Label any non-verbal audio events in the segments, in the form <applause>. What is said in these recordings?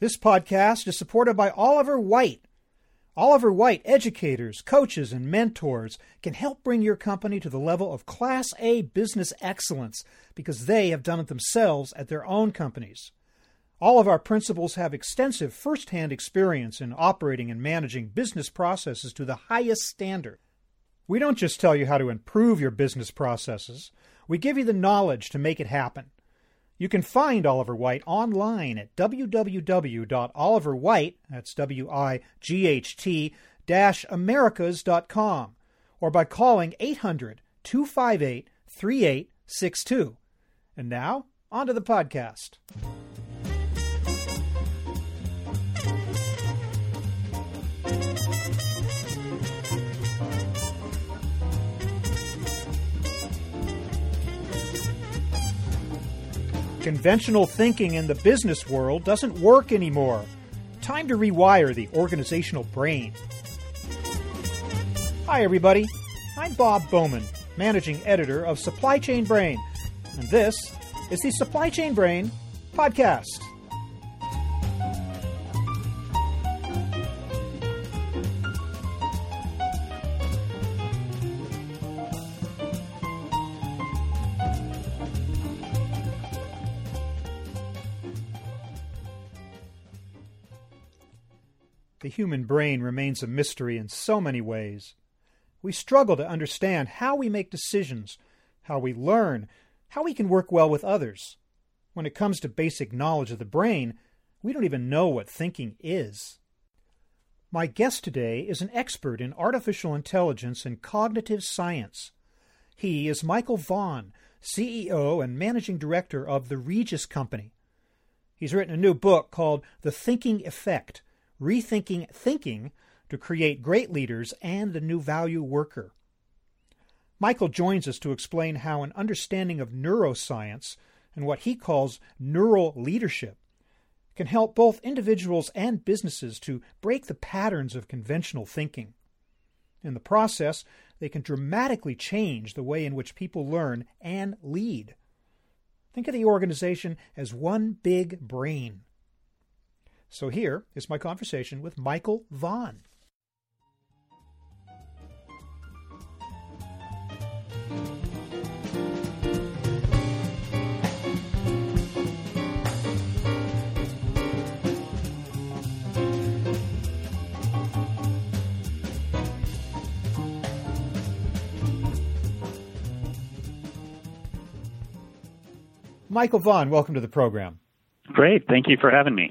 This podcast is supported by Oliver Wight. Oliver Wight educators, coaches, and mentors can help bring your company to the level of Class A business excellence because they have done it themselves at their own companies. All of our principals have extensive first-hand experience in operating and managing business processes to the highest standard. We don't just tell you how to improve your business processes, we give you the knowledge to make it happen. You can find Oliver Wight online at www.oliverwight, that's W-I-G-H-T, dash americas.com, or by calling 800-258-3862. And now, on to the podcast. Conventional thinking in the business world doesn't work anymore. Time to rewire the organizational brain. Hi, everybody. I'm Bob Bowman, managing editor of Supply Chain Brain, and this is the Supply Chain Brain podcast. Human brain remains a mystery in so many ways. We struggle to understand how we make decisions, how we learn, how we can work well with others. When it comes to basic knowledge of the brain, we don't even know what thinking is. My guest today is an expert in artificial intelligence and cognitive science. He is Michael Vaughan, CEO and Managing Director of the Regis Company. He's written a new book called The Thinking Effect Rethinking Thinking to Create Great Leaders and the New Value Worker. Michael joins us to explain how an understanding of neuroscience and what he calls neural leadership can help both individuals and businesses to break the patterns of conventional thinking. In the process, they can dramatically change the way in which people learn and lead. Think of the organization as one big brain. So here is my conversation with Michael Vaughan. Michael Vaughan, welcome to the program. Great. Thank you for having me.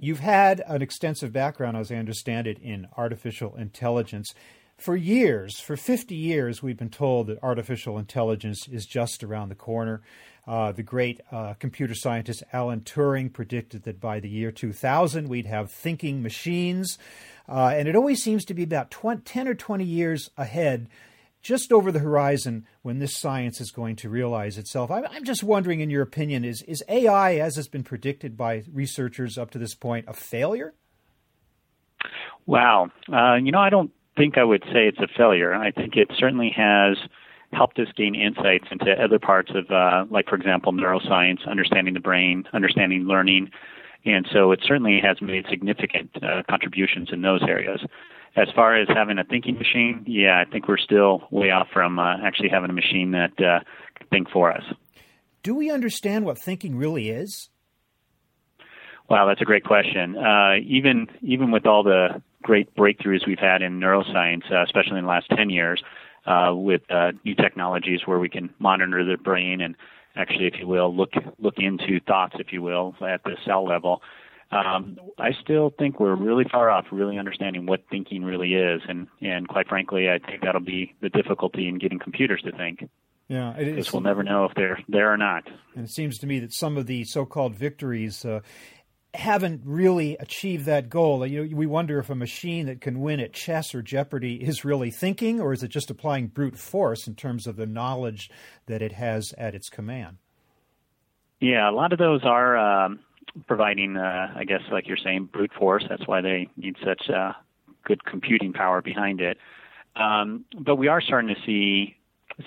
You've had an extensive background, as I understand it, in artificial intelligence. For years, for 50 years, we've been told that artificial intelligence is just around the corner. Uh, the great uh, computer scientist Alan Turing predicted that by the year 2000, we'd have thinking machines. Uh, and it always seems to be about 20, 10 or 20 years ahead just over the horizon when this science is going to realize itself. I'm just wondering, in your opinion, is, is AI, as has been predicted by researchers up to this point, a failure? Wow. Uh, you know, I don't think I would say it's a failure. I think it certainly has helped us gain insights into other parts of, uh, like, for example, neuroscience, understanding the brain, understanding learning. And so it certainly has made significant uh, contributions in those areas as far as having a thinking machine, yeah, I think we're still way off from uh, actually having a machine that uh, can think for us. Do we understand what thinking really is? Wow, that's a great question. Uh, even even with all the great breakthroughs we've had in neuroscience, uh, especially in the last ten years, uh, with uh, new technologies where we can monitor the brain and actually, if you will, look look into thoughts, if you will, at the cell level um, I still think we're really far off really understanding what thinking really is, and and quite frankly, I think that'll be the difficulty in getting computers to think. Yeah, because we'll never know if they're there or not. And it seems to me that some of the so-called victories uh, haven't really achieved that goal. You know, we wonder if a machine that can win at chess or Jeopardy is really thinking, or is it just applying brute force in terms of the knowledge that it has at its command? Yeah, a lot of those are um, providing, uh, I guess, like you're saying, brute force. That's why they need such uh, good computing power behind it. Um, but we are starting to see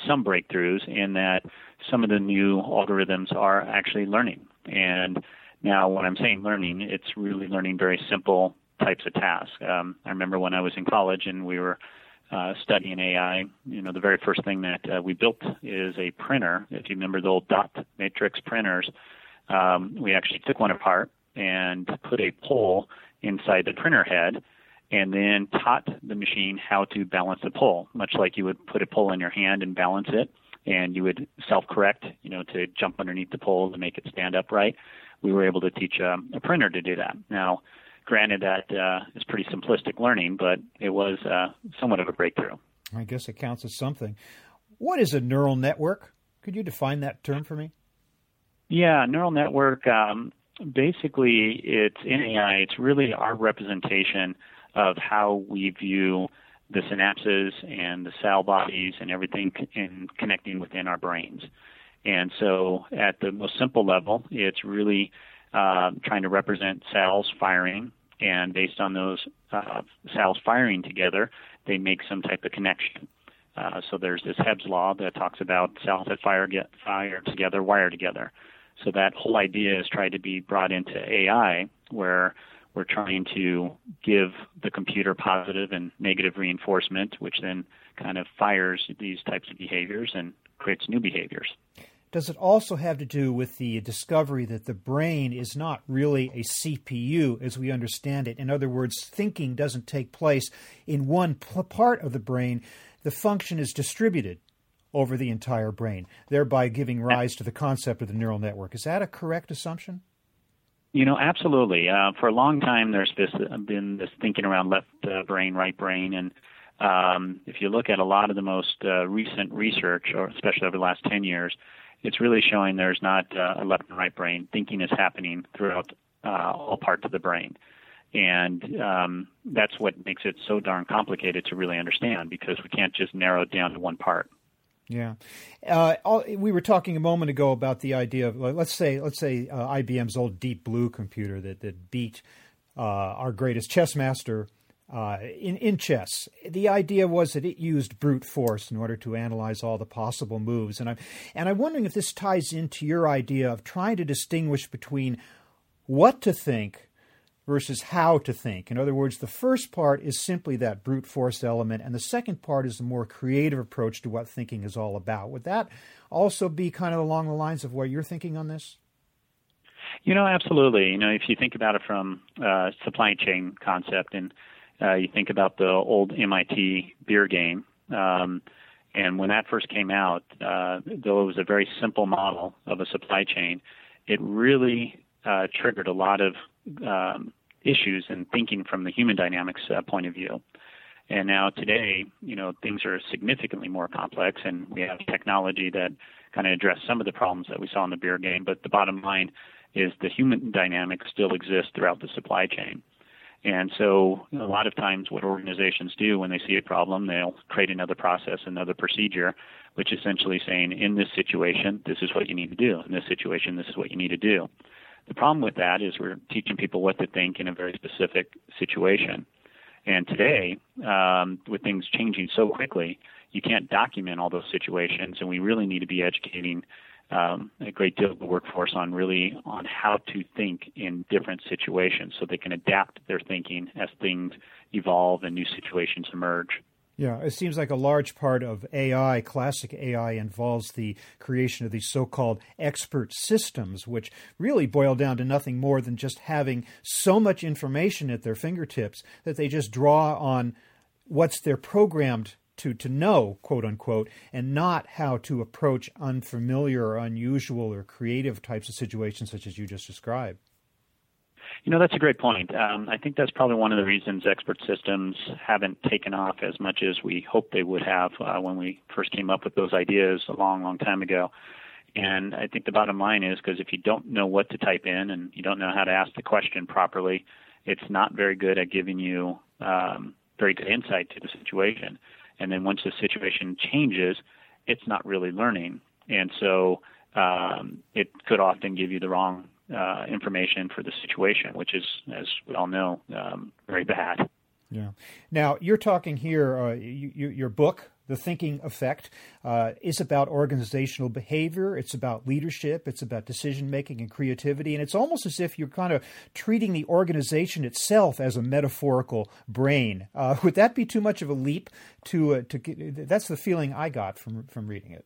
some breakthroughs in that some of the new algorithms are actually learning. And Now, when I'm saying learning, it's really learning very simple types of tasks. Um, I remember when I was in college and we were uh, studying AI, you know, the very first thing that uh, we built is a printer. If you remember the old dot matrix printers, um, we actually took one apart and put a pole inside the printer head and then taught the machine how to balance the pole, much like you would put a pole in your hand and balance it, and you would self-correct, you know, to jump underneath the pole to make it stand upright. We were able to teach a, a printer to do that. Now, granted, that uh, is pretty simplistic learning, but it was uh, somewhat of a breakthrough. I guess it counts as something. What is a neural network? Could you define that term for me? Yeah, neural network. Um, basically, it's in AI. It's really our representation of how we view the synapses and the cell bodies and everything in connecting within our brains. And so, at the most simple level, it's really uh, trying to represent cells firing, and based on those uh, cells firing together, they make some type of connection. Uh, so there's this Hebb's law that talks about cells that fire get fire together wire together. So that whole idea is tried to be brought into AI, where we're trying to give the computer positive and negative reinforcement, which then kind of fires these types of behaviors and creates new behaviors. Does it also have to do with the discovery that the brain is not really a CPU as we understand it? In other words, thinking doesn't take place in one part of the brain, the function is distributed over the entire brain, thereby giving rise to the concept of the neural network. Is that a correct assumption? You know, absolutely. Uh, for a long time, there's this, been this thinking around left uh, brain, right brain, and um, if you look at a lot of the most uh, recent research, or especially over the last 10 years, it's really showing there's not uh, a left and right brain. Thinking is happening throughout uh, all parts of the brain. And um, that's what makes it so darn complicated to really understand because we can't just narrow it down to one part. Yeah, uh, all, we were talking a moment ago about the idea of let's say let's say uh, IBM's old Deep Blue computer that that beat uh, our greatest chess master uh, in in chess. The idea was that it used brute force in order to analyze all the possible moves, and I'm and I'm wondering if this ties into your idea of trying to distinguish between what to think versus how to think. In other words, the first part is simply that brute force element, and the second part is a more creative approach to what thinking is all about. Would that also be kind of along the lines of what you're thinking on this? You know, absolutely. You know, if you think about it from uh, supply chain concept, and uh, you think about the old MIT beer game, um, and when that first came out, uh, though it was a very simple model of a supply chain, it really uh, triggered a lot of um, issues and thinking from the human dynamics uh, point of view. And now today, you know, things are significantly more complex, and we have technology that kind of address some of the problems that we saw in the beer game. But the bottom line is the human dynamic still exists throughout the supply chain. And so, a lot of times, what organizations do when they see a problem, they'll create another process, another procedure, which essentially saying, in this situation, this is what you need to do. In this situation, this is what you need to do. The problem with that is we're teaching people what to think in a very specific situation. And today, um, with things changing so quickly, you can't document all those situations, and we really need to be educating um, a great deal of the workforce on really on how to think in different situations, so they can adapt their thinking as things evolve and new situations emerge. Yeah, it seems like a large part of AI, classic AI, involves the creation of these so called expert systems, which really boil down to nothing more than just having so much information at their fingertips that they just draw on what's they're programmed to, to know, quote unquote, and not how to approach unfamiliar or unusual or creative types of situations such as you just described. You know, that's a great point. Um, I think that's probably one of the reasons expert systems haven't taken off as much as we hoped they would have uh, when we first came up with those ideas a long, long time ago. And I think the bottom line is because if you don't know what to type in and you don't know how to ask the question properly, it's not very good at giving you um, very good insight to the situation. And then once the situation changes, it's not really learning. And so um, it could often give you the wrong uh, information for the situation, which is, as we all know, um, very bad. Yeah. Now you're talking here. Uh, you, you, your book, the thinking effect, uh, is about organizational behavior. It's about leadership. It's about decision making and creativity. And it's almost as if you're kind of treating the organization itself as a metaphorical brain. Uh, would that be too much of a leap? To uh, to get, that's the feeling I got from from reading it.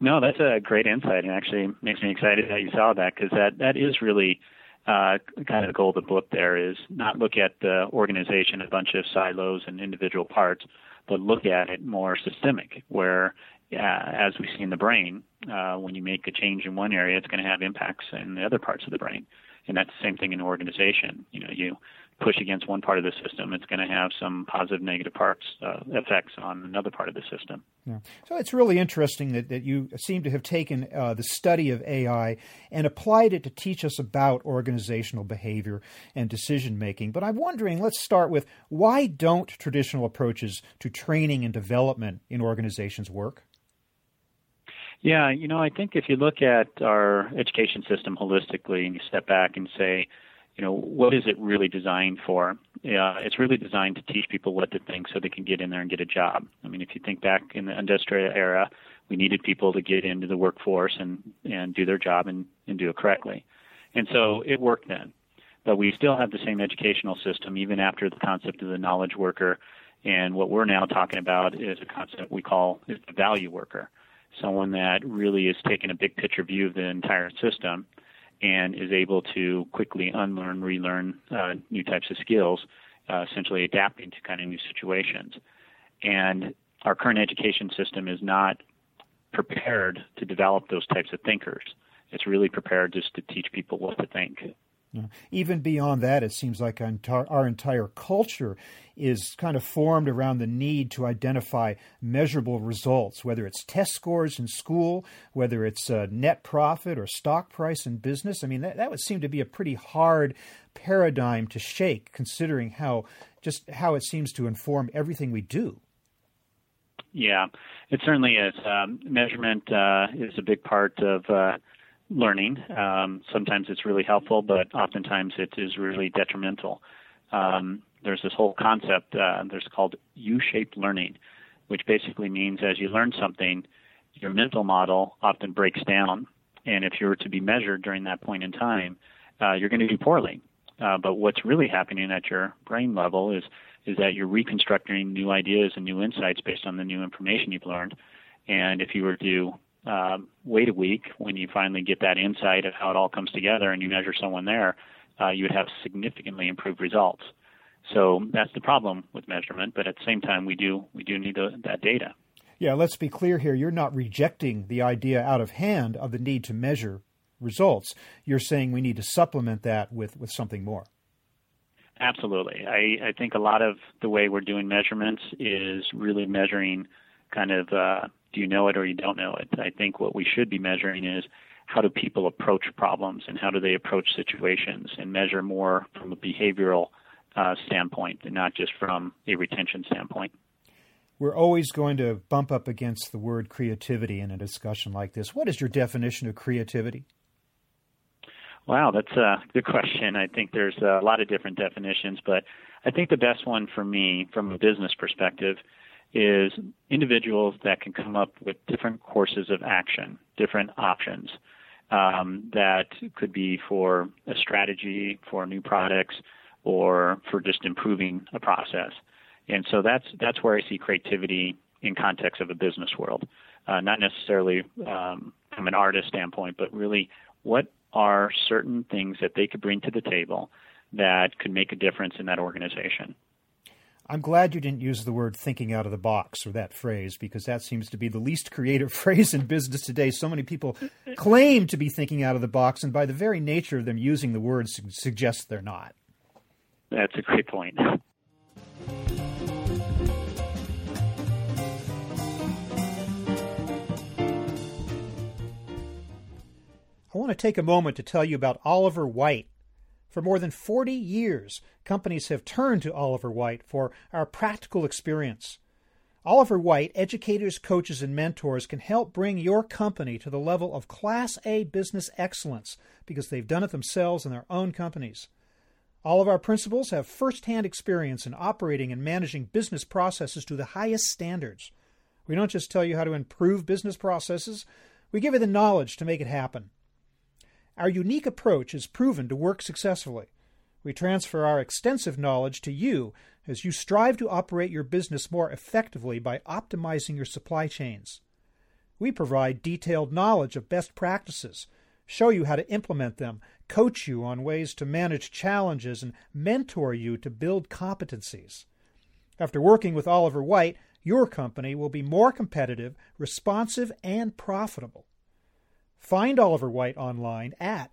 No, that's a great insight, and actually makes me excited that you saw that because that that is really uh, kind of the goal of the book. There is not look at the organization, a bunch of silos and individual parts, but look at it more systemic, where uh, as we see in the brain, uh, when you make a change in one area, it's going to have impacts in the other parts of the brain, and that's the same thing in an organization. You know, you push against one part of the system, it's going to have some positive, negative parts uh, effects on another part of the system. Yeah. So it's really interesting that, that you seem to have taken uh, the study of AI and applied it to teach us about organizational behavior and decision making. But I'm wondering, let's start with why don't traditional approaches to training and development in organizations work? Yeah, you know, I think if you look at our education system holistically and you step back and say, you know, what is it really designed for? Uh, it's really designed to teach people what to think so they can get in there and get a job. I mean, if you think back in the industrial era, we needed people to get into the workforce and, and do their job and, and do it correctly. And so it worked then. But we still have the same educational system even after the concept of the knowledge worker. And what we're now talking about is a concept we call the value worker, someone that really is taking a big picture view of the entire system and is able to quickly unlearn, relearn uh, new types of skills, uh, essentially adapting to kind of new situations. And our current education system is not prepared to develop those types of thinkers. It's really prepared just to teach people what to think. Even beyond that, it seems like our entire culture is kind of formed around the need to identify measurable results, whether it's test scores in school, whether it's net profit or stock price in business. I mean, that, that would seem to be a pretty hard paradigm to shake, considering how just how it seems to inform everything we do. Yeah, it certainly is. Um, measurement uh, is a big part of uh, learning. Um, sometimes it's really helpful, but oftentimes it is really detrimental. Um, there's this whole concept uh, there's called U-shaped learning, which basically means as you learn something, your mental model often breaks down, and if you were to be measured during that point in time, uh, you're going to do poorly. Uh, but what's really happening at your brain level is is that you're reconstructing new ideas and new insights based on the new information you've learned. And if you were to um, wait a week when you finally get that insight of how it all comes together and you measure someone there, uh, you would have significantly improved results. So that's the problem with measurement, but at the same time, we do we do need the, that data. Yeah, let's be clear here. You're not rejecting the idea out of hand of the need to measure results. You're saying we need to supplement that with, with something more. Absolutely. I, I think a lot of the way we're doing measurements is really measuring kind of uh, do you know it or you don't know it. I think what we should be measuring is how do people approach problems and how do they approach situations and measure more from a behavioral uh, standpoint and not just from a retention standpoint. We're always going to bump up against the word creativity in a discussion like this. What is your definition of creativity? Wow, that's a good question. I think there's a lot of different definitions, but I think the best one for me, from a business perspective, is individuals that can come up with different courses of action, different options um, that could be for a strategy, for new products, or for just improving a process. And so that's that's where I see creativity in context of a business world, uh, not necessarily um, from an artist standpoint, but really what are certain things that they could bring to the table that could make a difference in that organization. I'm glad you didn't use the word thinking out of the box or that phrase because that seems to be the least creative <laughs> phrase in business today. So many people claim to be thinking out of the box, and by the very nature of them using the word, su- suggests they're not. That's a great point. I want to take a moment to tell you about Oliver Wight. For more than 40 years, companies have turned to Oliver Wight for our practical experience. Oliver Wight, educators, coaches, and mentors can help bring your company to the level of Class A business excellence because they've done it themselves in their own companies. All of our principals have first hand experience in operating and managing business processes to the highest standards. We don't just tell you how to improve business processes, we give you the knowledge to make it happen. Our unique approach is proven to work successfully. We transfer our extensive knowledge to you as you strive to operate your business more effectively by optimizing your supply chains. We provide detailed knowledge of best practices, show you how to implement them, coach you on ways to manage challenges, and mentor you to build competencies. After working with Oliver Wight, your company will be more competitive, responsive, and profitable. Find Oliver Wight online at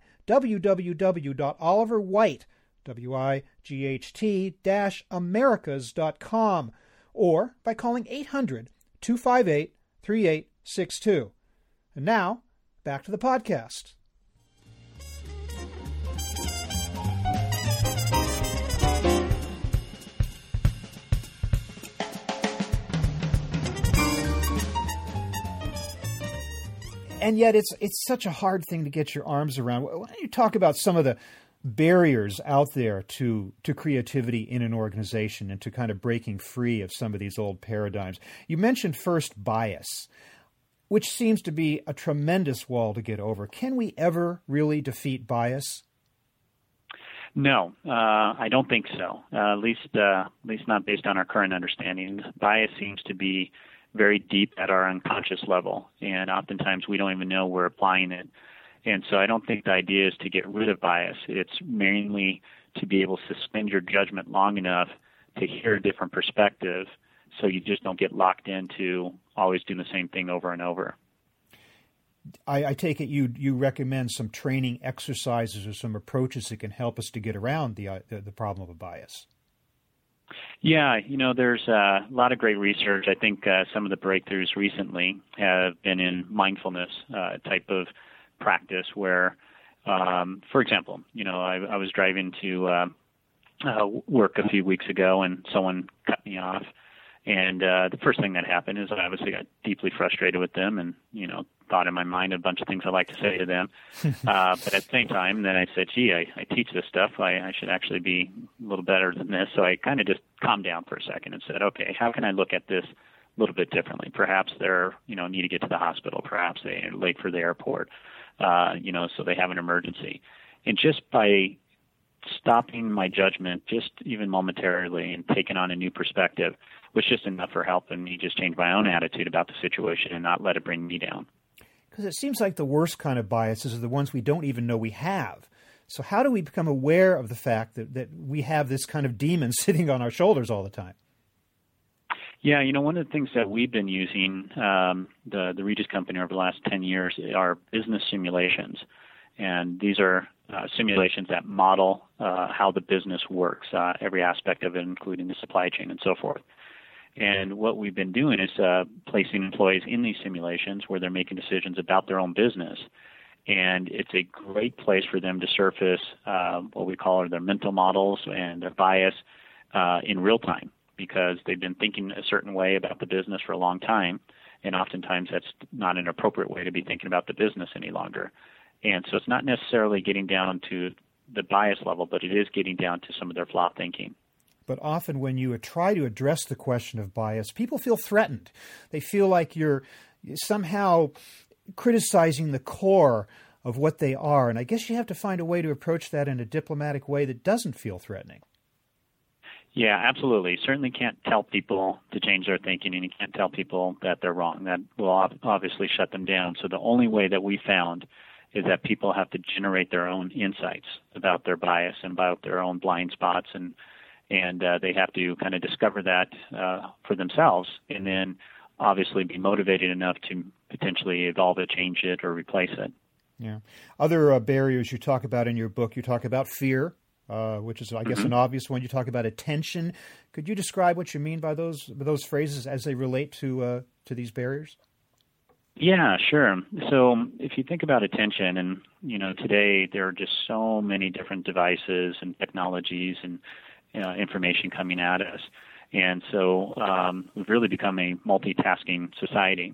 www.oliverwight.com W-I-G-H-T-Americas.com or by calling 800 258 3862. And now, back to the podcast. and yet it's it's such a hard thing to get your arms around. Why don't you talk about some of the barriers out there to to creativity in an organization and to kind of breaking free of some of these old paradigms. You mentioned first bias, which seems to be a tremendous wall to get over. Can we ever really defeat bias? No, uh, I don't think so. Uh, at least, uh, at least not based on our current understanding. Bias seems to be very deep at our unconscious level, and oftentimes we don't even know we're applying it. And so I don't think the idea is to get rid of bias. It's mainly to be able to suspend your judgment long enough to hear a different perspective so you just don't get locked into always doing the same thing over and over. I, I, take it you you recommend some training exercises or some approaches that can help us to get around the uh, the, the, problem of a bias. Yeah, you know, there's a lot of great research. I think uh, some of the breakthroughs recently have been in mindfulness uh, type of practice where, um, for example, you know, I, I was driving to uh, uh, work a few weeks ago and someone cut me off. And uh, the first thing that happened is I obviously got deeply frustrated with them and, you know, thought in my mind a bunch of things I'd like to say to them. <laughs> uh, but at the same time, then I said, gee, I, I teach this stuff. I, I should actually be a little better than this. So I kind of just calmed down for a second and said, okay, how can I look at this a little bit differently? Perhaps they're, you know, need to get to the hospital. Perhaps they're late for the airport uh, you know, so they have an emergency. And just by stopping my judgment, just even momentarily, and taking on a new perspective, was just enough for helping me just change my own attitude about the situation and not let it bring me down. Because it seems like the worst kind of biases are the ones we don't even know we have. So, how do we become aware of the fact that, that we have this kind of demon <laughs> sitting on our shoulders all the time? Yeah, you know, one of the things that we've been using, um, the the Regis company over the last 10 years, are business simulations, and these are uh, simulations that model uh, how the business works, uh, every aspect of it, including the supply chain and so forth. And what we've been doing is uh, placing employees in these simulations where they're making decisions about their own business. And it's a great place for them to surface uh, what we call their mental models and their bias uh, in real time because they've been thinking a certain way about the business for a long time, and oftentimes that's not an appropriate way to be thinking about the business any longer. And so it's not necessarily getting down to the bias level, but it is getting down to some of their flawed thinking. But often, when you try to address the question of bias, people feel threatened. They feel like you're somehow criticizing the core of what they are. And I guess you have to find a way to approach that in a diplomatic way that doesn't feel threatening. Yeah, absolutely. Certainly can't tell people to change their thinking, and you can't tell people that they're wrong. That will obviously shut them down. So the only way that we found is that people have to generate their own insights about their bias and about their own blind spots, and and uh, they have to kind of discover that uh, for themselves, and then obviously be motivated enough to potentially evolve it, change it, or replace it. Yeah. Other uh, barriers you talk about in your book, you talk about fear, uh, which is, I guess, mm-hmm. an obvious one. You talk about attention. Could you describe what you mean by those those phrases as they relate to uh, to these barriers? Yeah, sure. So if you think about attention, and you know, today there are just so many different devices and technologies and uh, information coming at us, and so um, we've really become a multitasking society.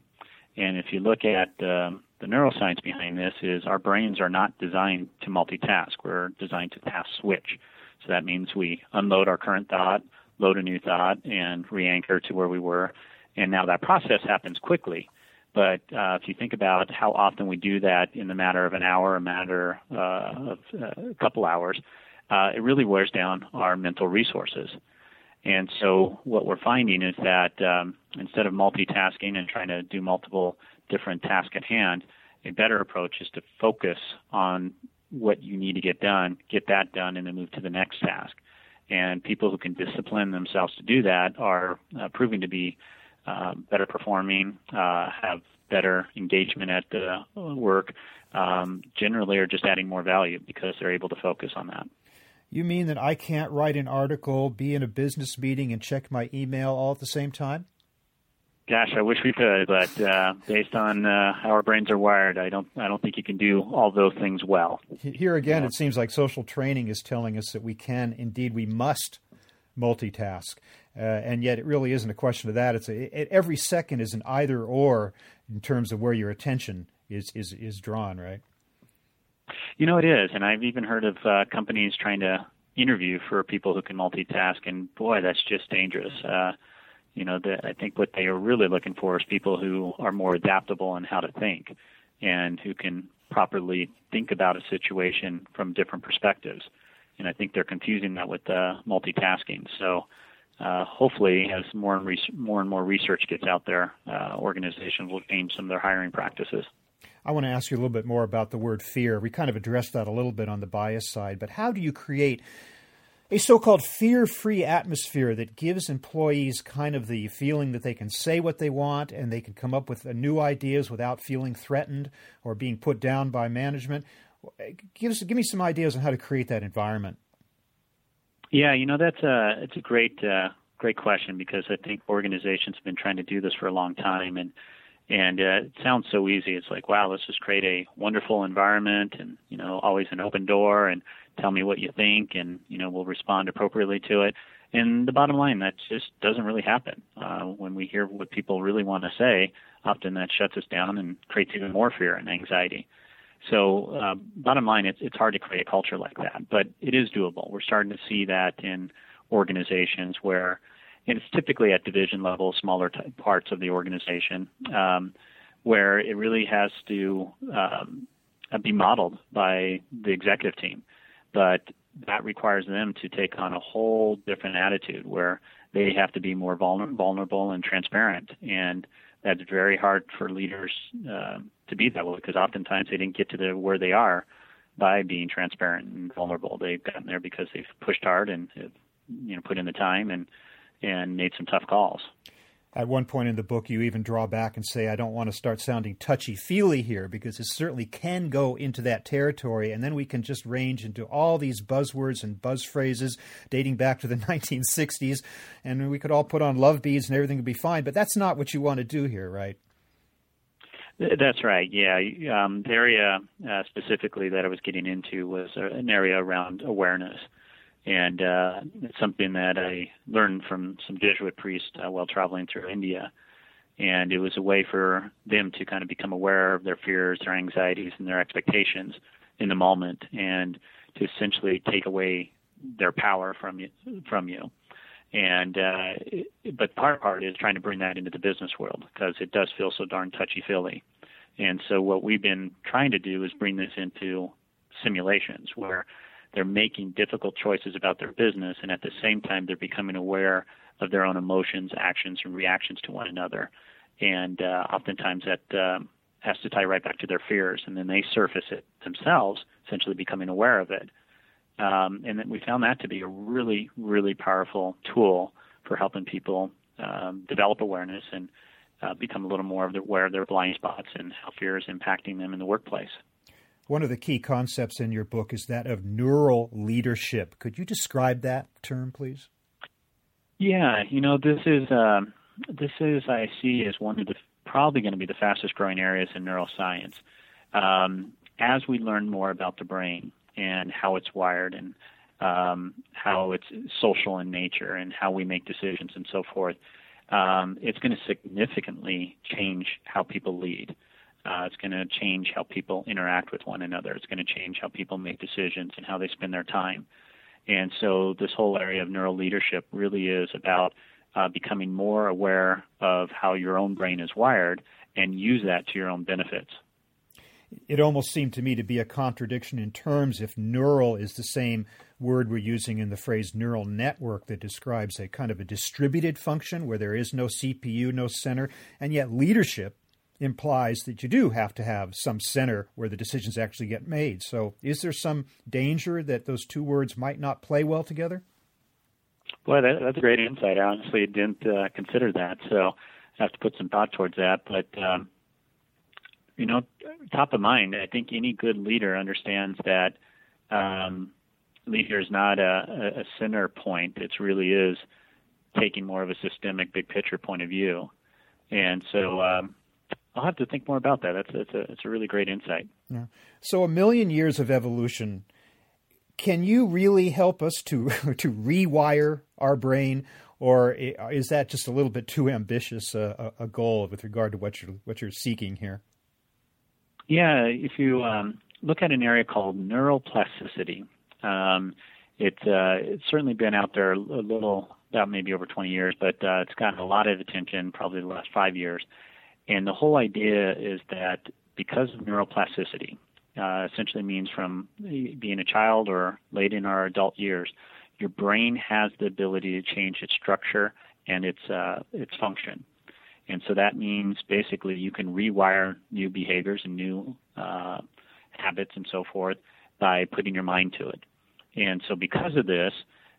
And if you look at um, the neuroscience behind this is our brains are not designed to multitask. We're designed to task switch. So that means we unload our current thought, load a new thought, and re-anchor to where we were. And now that process happens quickly. But uh, if you think about how often we do that in the matter of an hour, a matter uh, of uh, a couple hours, uh, it really wears down our mental resources. And so what we're finding is that um, instead of multitasking and trying to do multiple different task at hand, a better approach is to focus on what you need to get done, get that done, and then move to the next task. And people who can discipline themselves to do that are uh, proving to be uh, better performing, uh, have better engagement at the work, um, generally are just adding more value because they're able to focus on that. You mean that I can't write an article, be in a business meeting, and check my email all at the same time? Gosh, I wish we could, but uh, based on uh, how our brains are wired, I don't, I don't think you can do all those things well. Here again, yeah. it seems like social training is telling us that we can, indeed, we must multitask, uh, and yet it really isn't a question of that. It's a, it, every second is an either or in terms of where your attention is is is drawn, right? You know, it is, and I've even heard of uh, companies trying to interview for people who can multitask, and boy, that's just dangerous. Uh, you know, the, I think what they are really looking for is people who are more adaptable in how to think, and who can properly think about a situation from different perspectives. And I think they're confusing that with uh, multitasking. So. Uh, hopefully, as more and, res- more and more research gets out there, uh, organizations will change some of their hiring practices. I want to ask you a little bit more about the word fear. We kind of addressed that a little bit on the bias side, but how do you create a so called fear free atmosphere that gives employees kind of the feeling that they can say what they want and they can come up with new ideas without feeling threatened or being put down by management? Give, give me some ideas on how to create that environment. Yeah, you know that's a it's a great uh, great question because I think organizations have been trying to do this for a long time, and and uh, it sounds so easy. It's like, wow, let's just create a wonderful environment, and you know, always an open door, and tell me what you think, and you know, we'll respond appropriately to it. And the bottom line, that just doesn't really happen. Uh, when we hear what people really want to say, often that shuts us down and creates even more fear and anxiety. So, uh, bottom line, it's it's hard to create a culture like that, but it is doable. We're starting to see that in organizations where and it's typically at division level, smaller parts of the organization, um, where it really has to um, be modeled by the executive team. But that requires them to take on a whole different attitude where they have to be more vulner- vulnerable and transparent. And that's very hard for leaders uh, to be that way because oftentimes they didn't get to the, where they are by being transparent and vulnerable. They've gotten there because they've pushed hard and you know put in the time and and made some tough calls. At one point in the book, you even draw back and say, I don't want to start sounding touchy feely here because it certainly can go into that territory. And then we can just range into all these buzzwords and buzz phrases dating back to the <laughs> 1960s. And we could all put on love beads and everything would be fine. But that's not what you want to do here, right? That's right. Yeah. Um, the area uh, specifically that I was getting into was uh, an area around awareness and uh, it's something that I learned from some Jesuit priests uh, while traveling through India. And it was a way for them to kind of become aware of their fears, their anxieties, and their expectations in the moment, and to essentially take away their power from you. From you. And uh, but part part is trying to bring that into the business world because it does feel so darn touchy feely. And so what we've been trying to do is bring this into simulations where they're making difficult choices about their business, and at the same time, they're becoming aware of their own emotions, actions, and reactions to one another. And uh, oftentimes, that um, has to tie right back to their fears, and then they surface it themselves, essentially becoming aware of it. Um, and then we found that to be a really, really powerful tool for helping people um, develop awareness and uh, become a little more aware of their blind spots and how fear is impacting them in the workplace. One of the key concepts in your book is that of neural leadership. Could you describe that term, please? Yeah, you know, this is uh, this is I see as one of the probably going to be the fastest growing areas in neuroscience. Um, as we learn more about the brain and how it's wired and um, how it's social in nature and how we make decisions and so forth, um, it's going to significantly change how people lead. Uh, it's going to change how people interact with one another. It's going to change how people make decisions and how they spend their time. And so, this whole area of neural leadership really is about uh, becoming more aware of how your own brain is wired and use that to your own benefits. It almost seemed to me to be a contradiction in terms if neural is the same word we're using in the phrase neural network that describes a kind of a distributed function where there is no CPU, no center, and yet leadership implies that you do have to have some center where the decisions actually get made. So, is there some danger that those two words might not play well together? Boy, that, that's a great insight. I honestly didn't uh, consider that, so I have to put some thought towards that. But um, you know, top of mind, I think any good leader understands that um, leader is not a, a center point. It really is taking more of a systemic, big picture point of view. And so, um, I'll have to think more about that. That's, that's a, it's a really great insight. Yeah. So, a million years of evolution. Can you really help us to <laughs> to rewire our brain, or is that just a little bit too ambitious a, a goal with regard to what you're what you're seeking here? Yeah, if you um, look at an area called neuroplasticity, um, it, uh, it's certainly been out there a little, about maybe over 20 years, but uh, it's gotten a lot of attention probably the last five years. And the whole idea is that because of neuroplasticity, uh, essentially means from being a child or late in our adult years, your brain has the ability to change its structure and its uh, its function. And so that means basically you can rewire new behaviors and new uh, habits and so forth by putting your mind to it. And so because of this,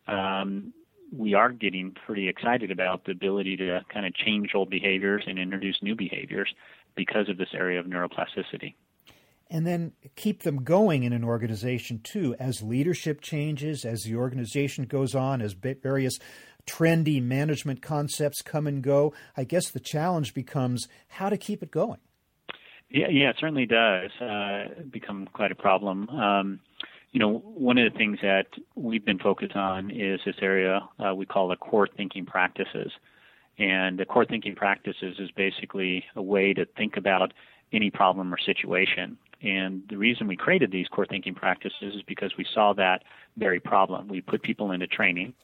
um, we are getting pretty excited about the ability to kind of change old behaviors and introduce new behaviors because of this area of neuroplasticity. And then keep them going in an organization too, as leadership changes, as the organization goes on, as various trendy management concepts come and go. I guess the challenge becomes how to keep it going. Yeah, yeah, it certainly does uh, become quite a problem. Um, you know, one of the things that we've been focused on is this area uh, we call the core thinking practices. And the core thinking practices is basically a way to think about any problem or situation. And the reason we created these core thinking practices is because we saw that very problem. We put people into training.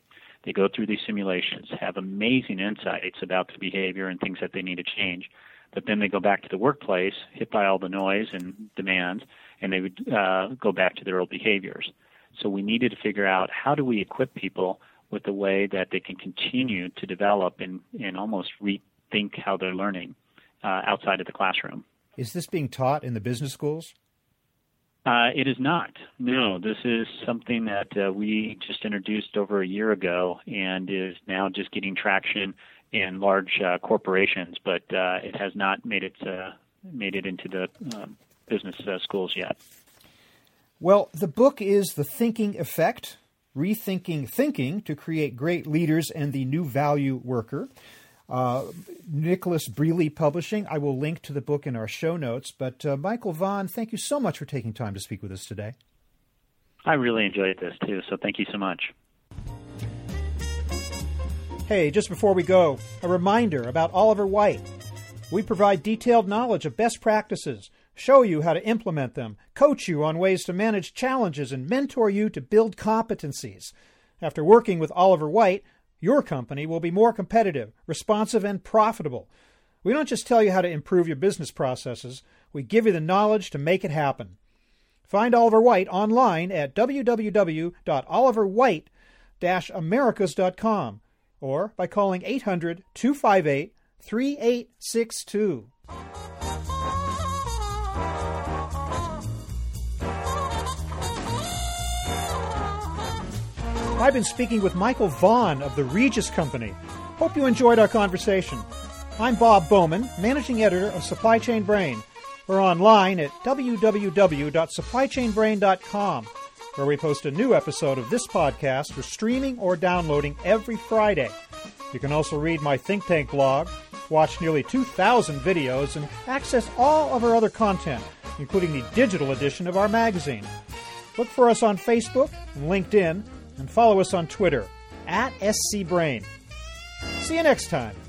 They go through these simulations, have amazing insights about the behavior and things that they need to change. But then they go back to the workplace, hit by all the noise and demands, and they would uh, go back to their old behaviors. So we needed to figure out how do we equip people with a way that they can continue to develop and, and almost rethink how they're learning uh, outside of the classroom. Is this being taught in the business schools? Uh, it is not. No, this is something that uh, we just introduced over a year ago and is now just getting traction in large uh, corporations, but uh, it has not made it uh, made it into the um, business uh, schools yet. Well, the book is The Thinking Effect Rethinking Thinking to Create Great Leaders and the New Value Worker. Uh, Nicholas Brealey Publishing. I will link to the book in our show notes. But uh, Michael Vaughan, thank you so much for taking time to speak with us today. I really enjoyed this too, so thank you so much. Hey, just before we go, a reminder about Oliver Wight. We provide detailed knowledge of best practices show you how to implement them, coach you on ways to manage challenges, and mentor you to build competencies. After working with Oliver Wight, your company will be more competitive, responsive, and profitable. We don't just tell you how to improve your business processes, we give you the knowledge to make it happen. Find Oliver White online at www.oliverwight-americas.com or by calling 800 258 3862. I've been speaking with Michael Vaughan of the Regis Company. Hope you enjoyed our conversation. I'm Bob Bowman, managing editor of Supply Chain Brain. We're online at www.supplychainbrain.com, where we post a new episode of this podcast for streaming or downloading every Friday. You can also read my think tank blog, watch nearly 2,000 videos, and access all of our other content, including the digital edition of our magazine. Look for us on Facebook and LinkedIn and follow us on Twitter at SCBrain. See you next time.